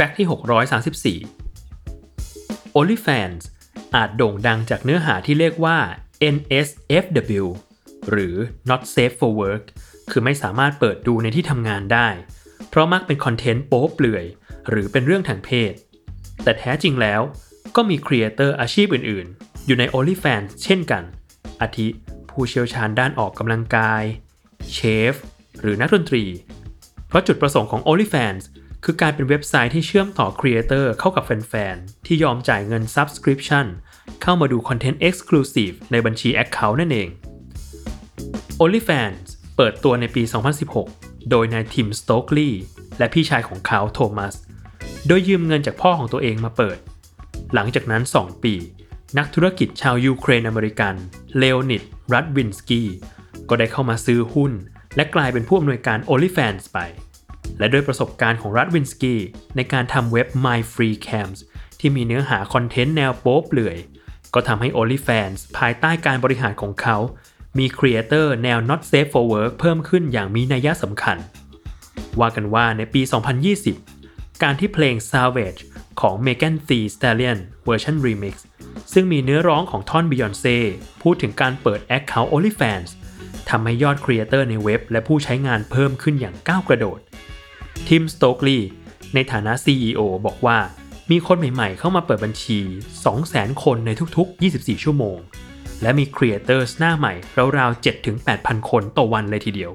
Fact ที่ 634 OnlyFans อาจโด่งดังจากเนื้อหาที่เรียกว่า NSFW หรือ Not Safe for Work คือไม่สามารถเปิดดูในที่ทำงานได้ เพราะมักเป็นคอนเทนต์โป๊เปลือย หรือเป็นเรื่องทางเพศ แต่แท้จริงแล้วก็มีครีเอเตอร์อาชีพอื่น ๆ อยู่ใน OnlyFans เช่นกัน อาทิ ผู้เชี่ยวชาญด้านออกกำลังกาย เชฟ หรือนักดนตรี เพราะจุดประสงค์ของ OnlyFans คือการเป็นเว็บไซต์ที่เชื่อมต่อครีเอเตอร์เข้ากับแฟนๆ ที่ยอมจ่ายเงิน Subscription เข้ามาดูคอนเทนต์ Exclusive ในบัญชี Account นั่นเอง OnlyFans เปิดตัวในปี 2016 โดยนายทิมสโตกลีย์และพี่ชายของเขาโทมัส โดยยืมเงินจากพ่อของตัวเองมาเปิด หลังจากนั้น 2 ปี นักธุรกิจชาวยูเครนอเมริกัน เลโอนิด รัดวินสกี้ ก็ได้เข้ามาซื้อหุ้น และกลายเป็นผู้อำนวยการ OnlyFans ไป และด้วยประสบการณ์ของรัดวินสกี้ในการทำเว็บ MyFreeCams ที่มีเนื้อหาคอนเทนต์แนวโป๊เปลือย ก็ทำให้ OnlyFans ภายใต้การบริหารของเขา มีครีเอเตอร์แนว not safe for work เพิ่มขึ้นอย่างมีนัยสำคัญ ว่ากันว่าในปี 2020 การที่เพลง Savage ของ Megan Thee Stallion เวอร์ชัน Remix ซึ่งมีเนื้อร้องของท่อน Beyoncé พูดถึงการเปิด Account OnlyFans ทำให้ยอดครีเอเตอร์ในเว็บและผู้ใช้งานเพิ่มขึ้นอย่างก้าวกระโดด ทิม สโตกลีย์ในฐานะ CEO บอกว่ามีคนใหม่ๆ เข้ามาเปิดบัญชี 200,000 คนในทุกๆ 24 ชั่วโมง และมีครีเอเตอร์หน้าใหม่ราวๆ 7-8,000 คนต่อวันเลยทีเดียว